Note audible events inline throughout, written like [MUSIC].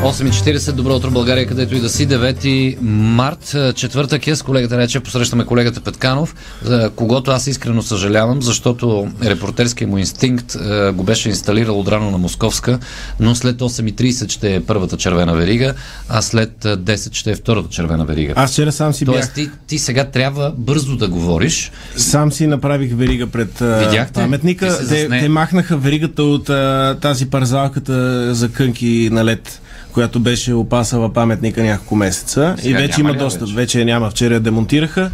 .40, добро утро България, където и да си, 9 март, четвъртък е с колегата Нече, посрещаме колегата Петканов, за когото аз искрено съжалявам, защото репортерския му инстинкт е, го беше инсталирал отрано на Московска, но след 8.30 ще е първата червена верига, а след 10 ще е втората червена верига. Аз вчера сам си Тоест бях. ти, ти сега трябва бързо да говориш. Сам си направих верига пред Видяхте? паметника. Те, те махнаха веригата от тази парзалката за кънки на лед която беше опасала паметника няколко месеца. Сега и вече има достъп. вече? Вече? няма. Вчера я демонтираха.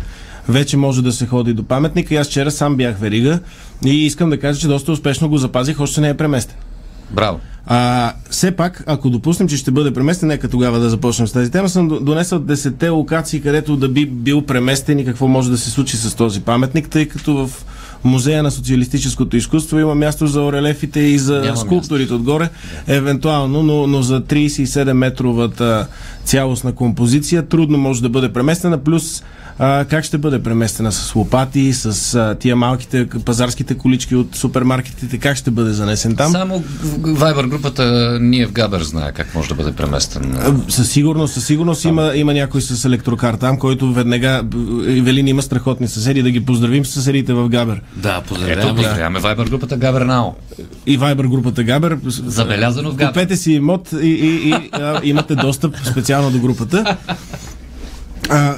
Вече може да се ходи до паметника. И аз вчера сам бях верига. И искам да кажа, че доста успешно го запазих, още не е преместен. Браво. А, все пак, ако допуснем, че ще бъде преместен, нека тогава да започнем с тази тема. Съм до- донесъл 10 локации, където да би бил преместен и какво може да се случи с този паметник, тъй като в Музея на социалистическото изкуство има място за орелефите и за Няма скулптурите отгоре, евентуално, но, но за 37-метровата цялостна композиция трудно може да бъде преместена, плюс а, как ще бъде преместена с лопати, с а, тия малките пазарските колички от супермаркетите, как ще бъде занесен там? Само Вайбър групата ние в Габер знае как може да бъде преместен. А, Със сигурност, със сигурност има, има някой с електрокар там, който веднага Евелин има страхотни съседи, да ги поздравим с съседите в Габер. Да, Ето, поздравяваме. Вайбър групата Габер Нао. И Вайбер групата Габер. Забелязано в Габер. Купете си имот и, и, и а, имате достъп специално до групата. А,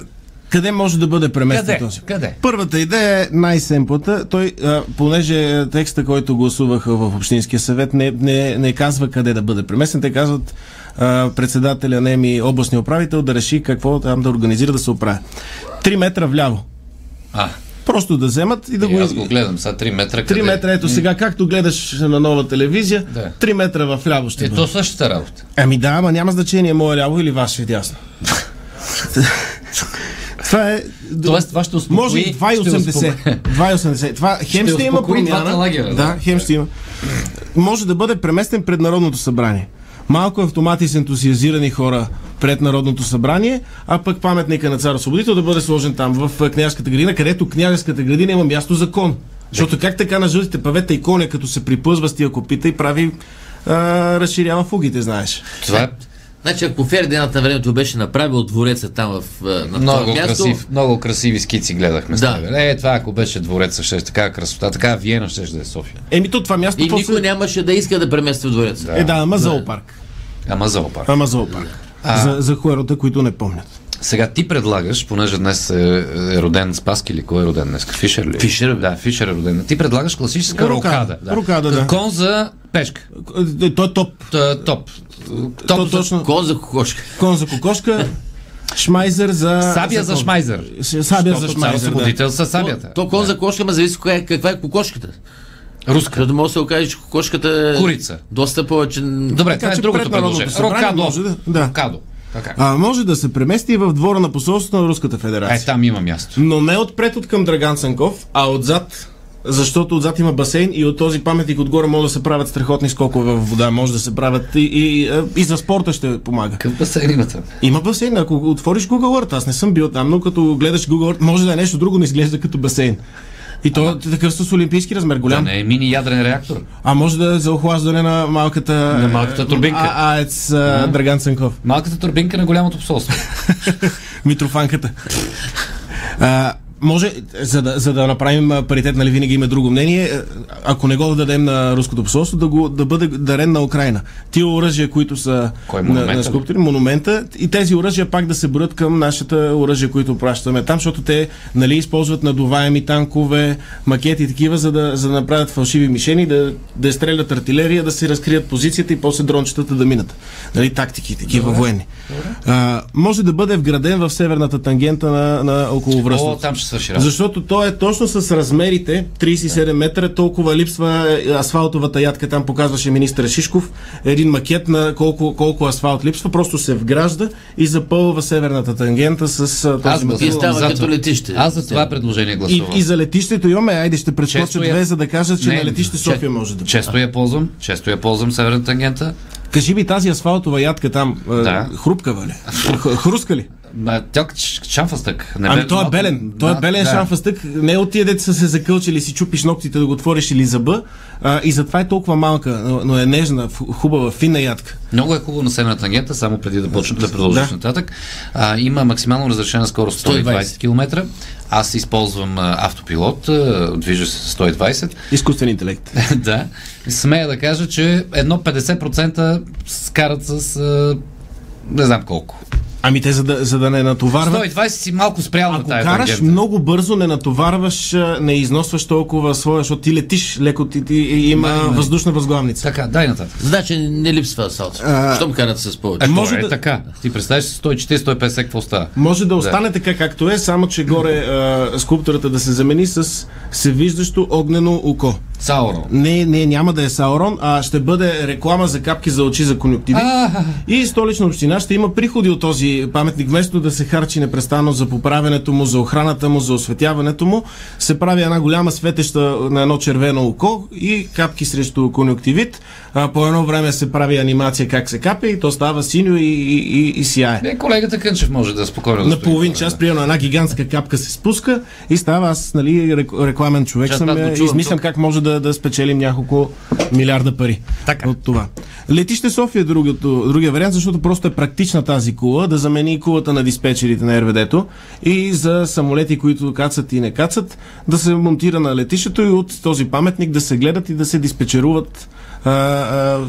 къде може да бъде преместен Къде? този? Къде? Първата идея е най-семплата. Той, а, понеже текста, който гласуваха в Общинския съвет, не, не, не казва къде да бъде преместен. Те казват а, председателя на ЕМИ областния управител да реши какво там да организира да се оправя. Три метра вляво. А, Просто да вземат и да и го... аз го гледам сега 3 метра. 3 къде? метра, ето сега, както гледаш на нова телевизия, Да. 3 метра в ляво ще Е, бъде. то същата работа. Ами да, ама няма значение мое ляво или ваше дясно. Това е... Тоест, това ще успокои... Може и ще 2,80. успокои. 2,80. Това хем Ще ще, има промяна. да, хем ще има. Може да бъде преместен пред Народното събрание. Малко автомати с ентусиазирани хора пред Народното събрание, а пък паметника на цар Освободител да бъде сложен там в а, княжската градина, където княжеската градина има място за кон. Защото как така на жълтите павета и коня, като се приплъзва с тия копита и прави а, разширява фугите, знаеш. Това е Значи, ако Фердинанд на времето беше направил двореца там в, а, на това много, място, красив, много красиви скици гледахме Да. теб. Е, това ако беше двореца, ще е така красота, така Виена ще да е София. Еми то това място и после- никой нямаше да иска да премества двореца. Е, да, ама зоопарк. Ама зоопарк. Ама зоопарк. А. За, за хората, които не помнят. Сега ти предлагаш, понеже днес е, е роден Спаски или кой е роден днес? Фишер ли? Фишер. Да, Фишер е роден. Ти предлагаш класическа Рокада. рокада. Рокада, да. Кон за пешка. Е, Той е топ. Т- Топ. То, Топ за... точно. Кон за кокошка. Кон за кокошка, шмайзер за... Сабия за кон. шмайзер. Сабия за шмайзер, да. със сабията. То кон за кошка, ма зависи коя е, каква е кокошката. Руска. Като може да се окаже, че кокошката е Курица. доста повече... Добре, Така това е другото предложение. Рокадо. може да- да. Рокадо. Така. А, може да се премести и в двора на посолството на Руската Е, федерация. там има място. Но не отпред от към Драган Цанков, а отзад, защото отзад има басейн и от този паметник отгоре може да се правят страхотни скокове в вода, може да се правят и, и, и за спорта ще помага. Към басейн има там. Има басейн, ако отвориш Google Earth, аз не съм бил там, но като гледаш Google Earth, може да е нещо друго, не изглежда като басейн. И то е такъв с олимпийски размер, Да голям. не е мини ядрен реактор. А може да е за охлаждане на малката... На малката турбинка. А, АЕЦ а, Драган Цанков. Малката турбинка на голямото посолство. [LAUGHS] Митрофанката. А, може, за да, за да направим паритет, нали винаги има друго мнение, а, ако не го дадем на руското посолство, да, го, да бъде дарен на Украина. Тия оръжия, които са Кой, на, монумента на ли? скулптури, монумента, и тези оръжия пак да се броят към нашата оръжия, които пращаме там, защото те нали, използват надуваеми танкове, макети и такива, за да, за да направят фалшиви мишени, да, да стрелят артилерия, да си разкрият позицията и после дрончетата да минат. Нали, тактики, такива военни. А, може да бъде вграден в северната тангента на, на околовръстното. О, там ще свърши работа. Защото то е точно с размерите 37 метра, толкова липсва е, асфалтовата ядка, там показваше министър Шишков, един макет на колко, колко асфалт липсва, просто се вгражда и запълва северната тангента с а, този Аз И материал. става за като летище. Аз за това предложение И, гласувам. и за летището имаме, айде ще прескоча Често я- две, за да кажа, че Не, на летище че- София може да бъде. Често я ползвам, често я ползвам северната тангента. Кажи ми тази асфалтова ядка там, а, Да. хрупкава ли? Хруска ли? Ма, Тя шамфастък. Не Ами бе- той е белен. Той е белен да. шамфастък. Не от тия деца са се закълчили, си чупиш ногтите да го отвориш или зъба. А, и затова е толкова малка, но, но е нежна, хубава, финна ядка. Много е хубаво на северната тангента, само преди да почнем да продължиш Да. нататък. А, има максимално разрешена скорост 120, 120 км. Аз използвам а, автопилот, а, движа се с 120. Изкуствен интелект. [LAUGHS] да. Смея да кажа, че едно 50% скарат с а, не знам колко. Ами те, за да, за да не натоварват. 120 си малко спрял на Ако тая караш тангента. много бързо, не натоварваш, не износваш толкова своя, защото ти летиш леко, ти, ти, и има има. въздушна възглавница. Така, дай нататък. Значи не липсва асфалт. А- Щом карат с повече. Е, Може е да- така. Ти представяш 140-150 какво става? Може да остане така както е, само че горе а, скулптурата да се замени с всевиждащо огнено око. Саурон. Не, не, няма да е Саурон, а ще бъде реклама за капки за очи за конюктиви. И столична община ще има приходи от този паметник. Вместо да се харчи непрестанно за поправенето му, за охраната му, за осветяването му, се прави една голяма светеща на едно червено око и капки срещу конюктивит. А, по едно време се прави анимация как се капе и то става синьо и, и, и, и сияе. е, колегата Кънчев може да е спокойно На половин час, примерно, една гигантска капка се спуска и става аз, нали, рек- рекламен човек Чак съм. Измислям тук. как може да, да спечелим няколко милиарда пари Така. от това. Летище София е другото, другия вариант, защото просто е практична тази кула, да замени кулата на диспетчерите на РВД-то и за самолети, които кацат и не кацат, да се монтира на летището и от този паметник да се гледат и да се диспетчеруват а, а,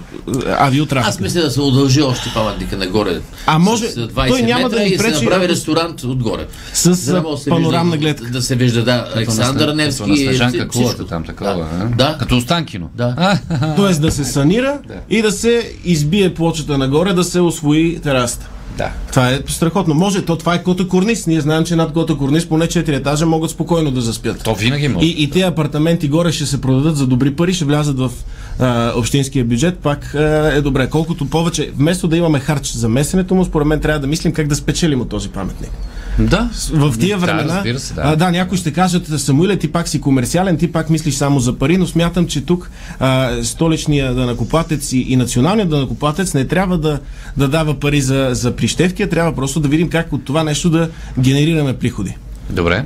авиотрафика. Аз мисля да се удължи още паметника нагоре. А може- с 20 той няма да ни и се пречи, направи ресторант отгоре. С За да се панорамна вижда- гледка. Да се вижда, да, Александър Като Невски. на Снежанка кулата там такова. Да. а? да. Като Останкино. Да. [LAUGHS] Тоест да се санира и да се избие плочата нагоре, да се освои терасата. да. Това е страхотно. Може, то това е кота корнис. Ние знаем, че над кота корнис поне 4 етажа могат спокойно да заспят. То винаги може. И, и тези апартаменти горе ще се продадат за добри пари, ще влязат в а, общинския бюджет, пак а, е добре. Колкото повече, вместо да имаме харч за месенето му, според мен трябва да мислим как да спечелим от този паметник. Да. В тия Да, времена, разбира се, да. А, да, някои ще кажат, Самуиле, ти пак си комерциален, ти пак мислиш само за пари, но смятам, че тук а, столичният данакоплатец и, и националният данакоплатец не трябва да, да дава пари за, за прищевки, а трябва просто да видим как от това нещо да генерираме приходи. Добре.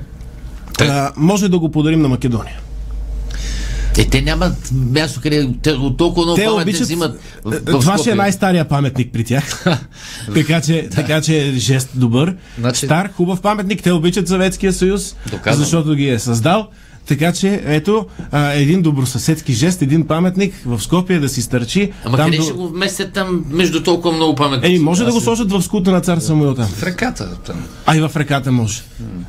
Те- А, може да го подарим на Македония. Е, те нямат място, къде те от толкова много Те паметници обичат. имат. в- е, в Това ще е най-стария паметник при тях. [LAUGHS] така, че, така че е жест добър. Значи- Стар, хубав паметник. Те обичат Съветския съюз, Доказано. защото ги е създал. Така че, ето, а, един добросъседски жест, един паметник в Скопие да си стърчи. Ама там къде до- ще го вместят там между толкова много паметници? Ей, може да Аз го сложат в скута на цар Самуил там. В реката. Там. А и в реката може.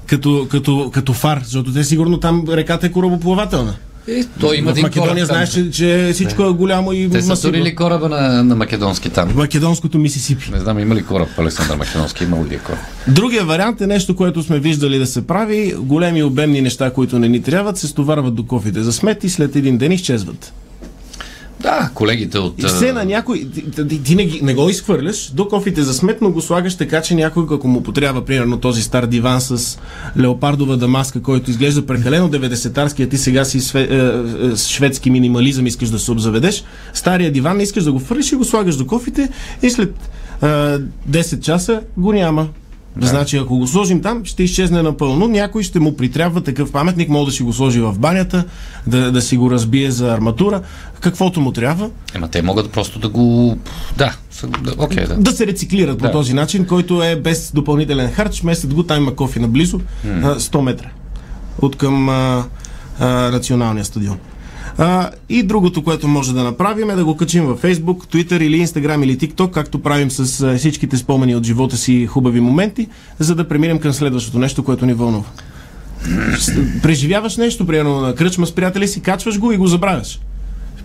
Като, като, като фар, защото те сигурно там реката е корабоплавателна. И той има в Македония знаеш, че, че всичко е голямо и Те са масивно. турили кораба на, на македонски там. Македонското Мисисипи. Не знам, има ли кораб Александър Македонски, има ли е кораб? Другия вариант е нещо, което сме виждали да се прави. Големи обемни неща, които не ни трябват, се стоварват до кофите за смет и след един ден изчезват. Да, колегите от... И все на някой, ти, ти, ти не, не го изхвърляш до кофите за смет, но го слагаш така, че някой, ако му потрябва, примерно този стар диван с леопардова дамаска, който изглежда прекалено 90-тарски, а ти сега си све, е, е, шведски минимализъм искаш да се обзаведеш, стария диван не искаш да го фърлиш и го слагаш до кофите и след е, 10 часа го няма. Да. Значи, ако го сложим там, ще изчезне напълно. Някой ще му притрябва такъв паметник, може да си го сложи в банята, да, да си го разбие за арматура, каквото му трябва. Ема те могат просто да го... Да, са- да, да. се рециклират Да. по този начин, който е без допълнителен харч. Местят го, там има кофи наблизо, а, 100 метра от към а, а, националния стадион. А, и другото, което може да направим е да го качим във Facebook, Twitter или Instagram или TikTok, както правим с всичките спомени от живота си хубави моменти, за да преминем към следващото нещо, което ни вълнува. Преживяваш нещо, примерно на кръчма с приятели си, качваш го и го забравяш.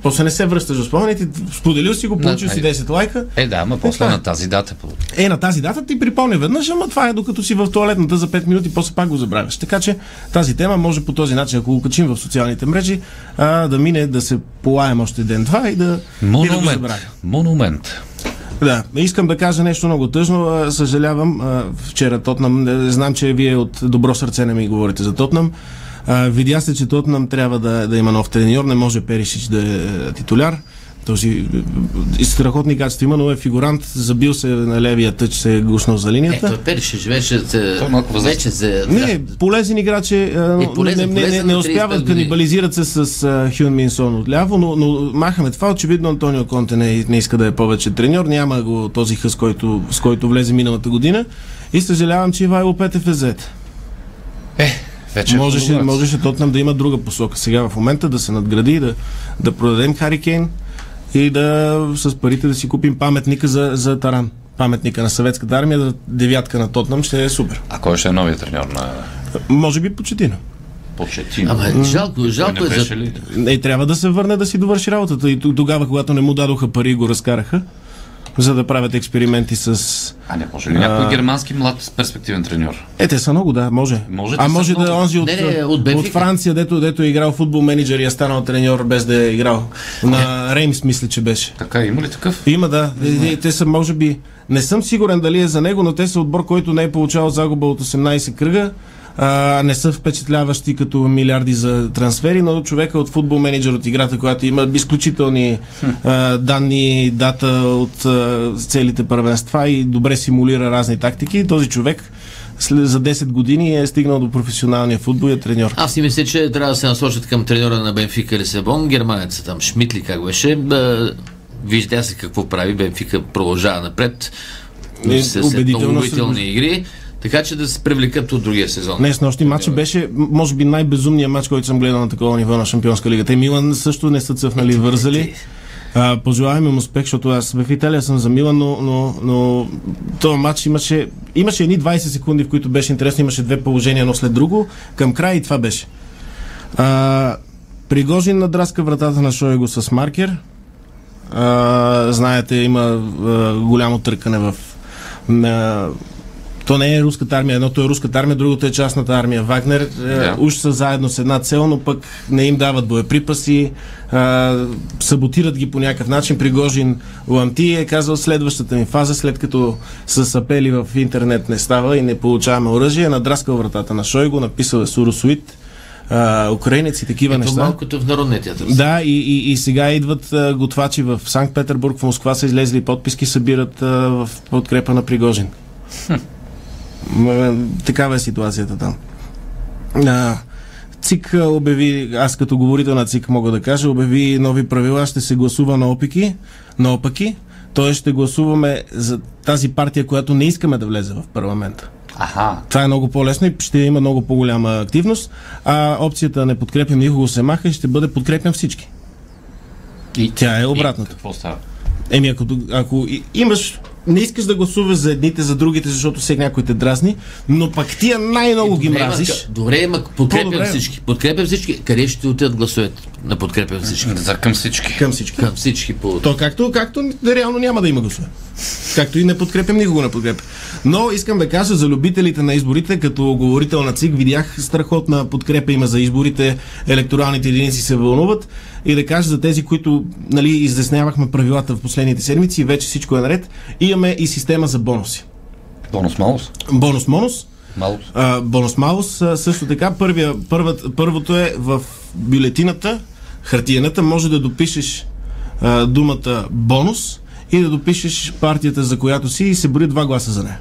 После не се връщаш в спомените, споделил си го, получил си айде. 10 лайка, Е, да, ама после това е. на тази дата. е, на тази дата ти припомня веднъж, ама това е докато си в туалетната за 5 минути, после пак го забравяш. Така че тази тема може по този начин, ако го качим в социалните мрежи, а, да мине, да се полаем още ден-два и да, и да го Монумент. забравим. Монумент. Да, искам да кажа нещо много тъжно. Съжалявам, вчера Тотнам, знам, че вие от добро сърце не ми говорите за Тотнам. А, видя се, че Тотнам трябва да, да има нов треньор, не може Перишич да е а, титуляр. този и страхотни качества има, но е фигурант, забил се на левия тъч, се е гушнал за Е, линията. той Перише живееше за... Той е малко възрастен. вече за... Не, полезен играч е, полезен, не, не, не, не успяват 35 канибализират се с а, Хюн Минсон отляво, но, но махаме това. Очевидно Антонио Конте не, не иска да е повече треньор, няма го този хъс, който, с който влезе миналата година. И съжалявам, че Ивайло Петев е зет. Е, вече Можеше, можеше Тотнам да има друга посока. Сега в момента да се надгради, да, да продадем Хари Кейн и да с парите да си купим паметника за, за Таран. Паметника на съветската армия, да, девятка на Тотнам ще е супер. А кой ще е новият треньор на Може би почетина. Почетина? Ама жалко, жалко е за... ли? Е, трябва да се върне да си довърши работата. И тогава, когато не му дадоха пари го разкараха, за да правят експерименти с... А не може ли някой германски млад перспективен треньор? Е, те са много, да, може. Може, а може да е онзи от, Не, не, от от. Франция, дето, дето е играл футбол менеджер и е станал треньор без да е играл. На Реймс, мисля, че беше. Така, има ли такъв? Има, да. Е, е, Те са, може би, не съм сигурен дали е за него, но те са отбор, който не е получавал загуба от 18 кръга. А, не са впечатляващи като милиарди за трансфери, но човека от футбол менеджер от играта, която има изключителни а, данни, дата от а, целите първенства и добре симулира разни тактики. Този човек след, за 10 години е стигнал до професионалния футбол и е треньор. Аз си мисля, че трябва да се насочат към треньора на Бенфика Лисабон, германеца там, Шмитли как беше. Бе, Вижда се какво прави, Бенфика продължава напред. Е, С, убедителни игри, така че да се привлекат от другия сезон. Не, с нощи матча беше, може би, най-безумният матч, който съм гледал на такова ниво на Шампионска лига. Те Милан също не са цъфнали вързали. А, пожелавам им успех, защото аз в Италия съм за Милан, но, но, но този матч имаше, имаше едни 20 секунди, в които беше интересно, имаше две положения, едно след друго. Към края и това беше. А, Пригожин надраска вратата на Шойго с маркер. А, знаете, има а, голямо търкане в на, то не е руската армия, едното е руската армия, другото е частната армия. Вагнер е, Да. уж са заедно с една цел, но пък не им дават боеприпаси, а, саботират ги по някакъв начин. Пригожин Ламти е казал следващата ми фаза, след като с апели в интернет не става и не получаваме оръжие, е надраскал вратата на Шойго, написал е Суросуит, а, украинец и такива Ето неща. малкото в Народния театър. Да, и, и, и сега идват а, готвачи в Санкт Петербург, в Москва са излезли подписки, събират а, в подкрепа на Пригожин. М, Такава е ситуацията там. А, ЦИК обяви, аз като говорител на ЦИК мога да кажа, обяви нови правила, ще се гласува на опики, на опаки, т.е. ще гласуваме за тази партия, която не искаме да влезе в парламента. Аха. Това е много по-лесно и ще има много по-голяма активност, а опцията не подкрепям никого се маха и ще бъде подкрепям всички. И Тя е И обратното. какво става? Еми, ако, ако и- имаш, не искаш да гласуваш за едните, за другите, защото всеки някой те дразни, но пък тия най-много ги Добре, мразиш. ка- Добре, ама подкрепям По-добре. всички. Подкрепям всички. Къде ще отидат гласовете на подкрепям всички? За към всички. Към всички. Към всички по... То както, както реално няма да има гласове. Както и не подкрепям, никого не подкрепям. Но искам да кажа за любителите на изборите, като говорител на ЦИК, видях страхотна подкрепа има за изборите, електоралните единици се вълнуват и да кажа за тези, които нали, изяснявахме правилата в последните седмици и вече всичко е наред, имаме и система за бонуси. Бонус малус. Бонус-монус, Малус. а, бонус-малус, също така първия, първат, първото е в бюлетината, хартиената, може да допишеш а, думата бонус и да допишеш партията, за която си и се брои два гласа за нея.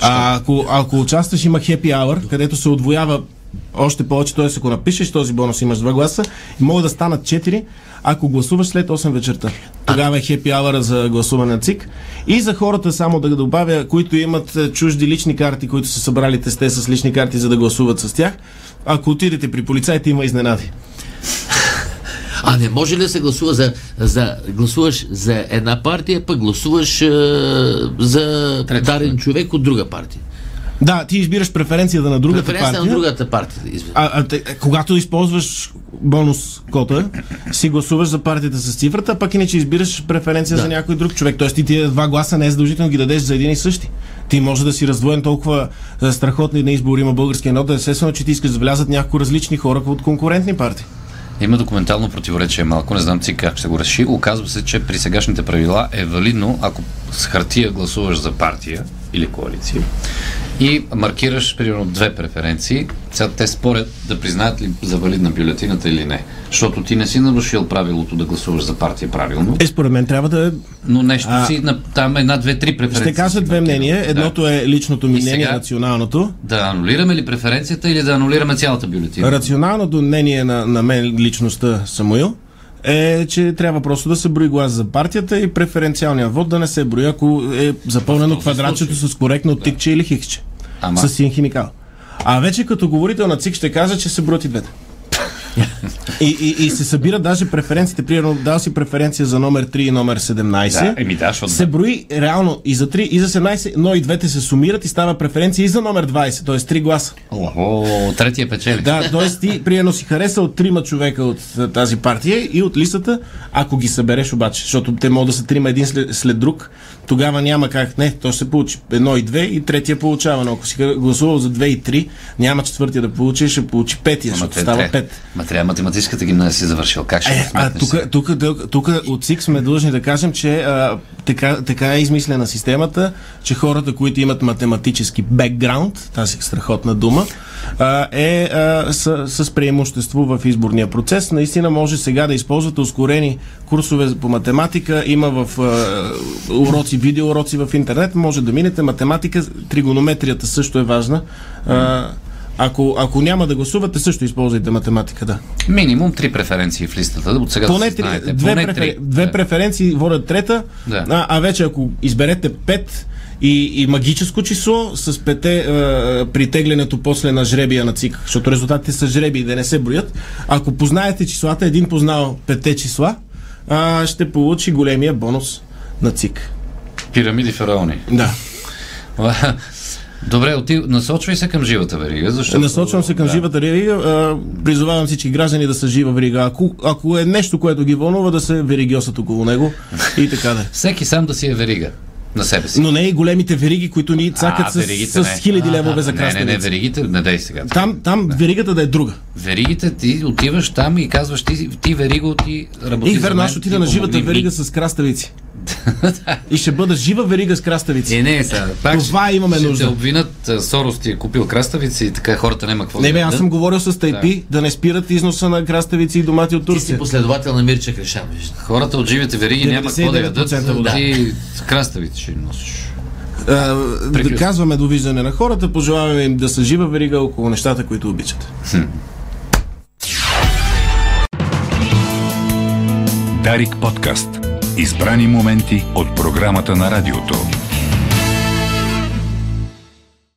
А ако, ако участваш, има happy hour, където се отвоява още повече, т.е. ако напишеш този бонус, имаш два гласа и могат да станат 4, ако гласуваш след 8 вечерта. Тогава е happy hour за гласуване на ЦИК. И за хората, само да добавя, които имат е, чужди лични карти, които са събрали тесте с лични карти, за да гласуват с тях, ако отидете при полицайите, има изненади. [LAUGHS] А не може ли да се гласува за, за гласуваш за една партия, пък гласуваш е, за Трета. дарен човек от друга партия? Да, ти избираш преференцията на другата Преференция партия. на другата партия. Извин. А, а, те, когато използваш бонус кота, си гласуваш за партията с цифрата, пък иначе избираш преференция Да. за някой друг човек. Тоест ти тия два гласа не е задължително ги дадеш за един и същи. Ти може да си раздвоен толкова а, страхотни на избори има българския народ, да естествено, че ти искаш да влязат някои различни хора от конкурентни партии. Има документално противоречие малко, не знам си как ще го реши. Оказва се, че при сегашните правила е валидно, ако с хартия гласуваш за партия или коалиция и маркираш примерно две преференции, Сега те спорят да признаят ли за валидна бюлетината или не. Защото ти не си нарушил правилото да гласуваш за партия правилно, Е, според мен трябва да но нещо А- си, на, там една, две, три преференции. Ще кажа две мнения. Едното е личното ми мнение, сега? националното. Да анулираме ли преференцията или да анулираме цялата бюлетина? Рационалното мнение на, на мен, личността Самуил, е, че трябва просто да се брои глас за партията и преференциалния вод да не се брои, ако е запълнено квадратчето случай. с коректно тикче или хикче. Ама- С син химикал. А вече като говорител на ЦИК ще кажа, че се броят и двете. И, и, и се събират даже преференциите. Примерно дал си преференция за номер 3 и номер 17. Да, еми да, защото се брои реално и за 3 и за 17, но и двете се сумират и става преференция и за номер 20, т.е. 3 гласа. О, третия печели. Да, т.е. ти приедно си хареса от трима човека от а, тази партия и от листата, ако ги събереш обаче, защото те могат да са трима един след, след друг, тогава няма как. Не, то ще се получи едно и две и третия получава. Но ако си гласувал за две и три, няма четвъртия да получи, ще получи петия, Ама защото става трябва- пет. Ма трябва математическата гимназия си завършил. Как ще Е, а тук, тук, тук, от СИК сме длъжни да кажем, че а, така, така е измислена системата, че хората, които имат математически бекграунд, тази страхотна дума, а, е а, с, с преимущество в изборния процес. Наистина може сега да използвате ускорени курсове по математика. Има в а, уроци, видеоуроци в интернет. Може да минете математика. Тригонометрията също е важна. А, ако, ако няма да гласувате, също използвайте математика, да. Минимум три преференции в листата. От сега Поне да три, знаете. две, Поне префер... три. две Да. преференции водят трета, Да. а, а вече ако изберете пет и, и магическо число с пете а, притеглянето после на жребия на ЦИК, защото резултатите са жреби да не се броят. Ако познаете числата, един познал пете числа, а, ще получи големия бонус на ЦИК. Пирамиди фараони. Да. Добре, оти... насочвай се към живата верига, защото... Насочвам се към да. живата верига. а, Призовавам всички граждани да са жива верига. Ако, ако е нещо, което ги вълнува, да се веригиосат около него и така да. е. Всеки сам да си е верига на себе си. Но не и големите вериги, които ни цакат А, с, веригите с не. хиляди А, левове за Не, не, не, краставица. веригите, не дай сега. Там, там веригата да е друга. Веригите, ти отиваш там и казваш, ти, ти вериго, ти работи И верно, аз ти отида на живата ми. верига с краставици. [LAUGHS] И ще бъда жива верига с краставици. Е, не. Пак Това ще- имаме ще нужда. Те обвинат, Сорос ти е купил краставици и така хората няма какво Не да бе, аз съм говорил с тайпи да. не спират износа на краставици и домати от Ти си Турция. последовател на Мирча виждам. Хората от живите вериги няма какво да ядат. 99% вода. Ти краставици ще им носиш. А, да Приключвам. казваме довиждане на хората, пожелаваме им да са жива верига около нещата, които обичат. Дарик подкаст. Избрани моменти от програмата на радиото.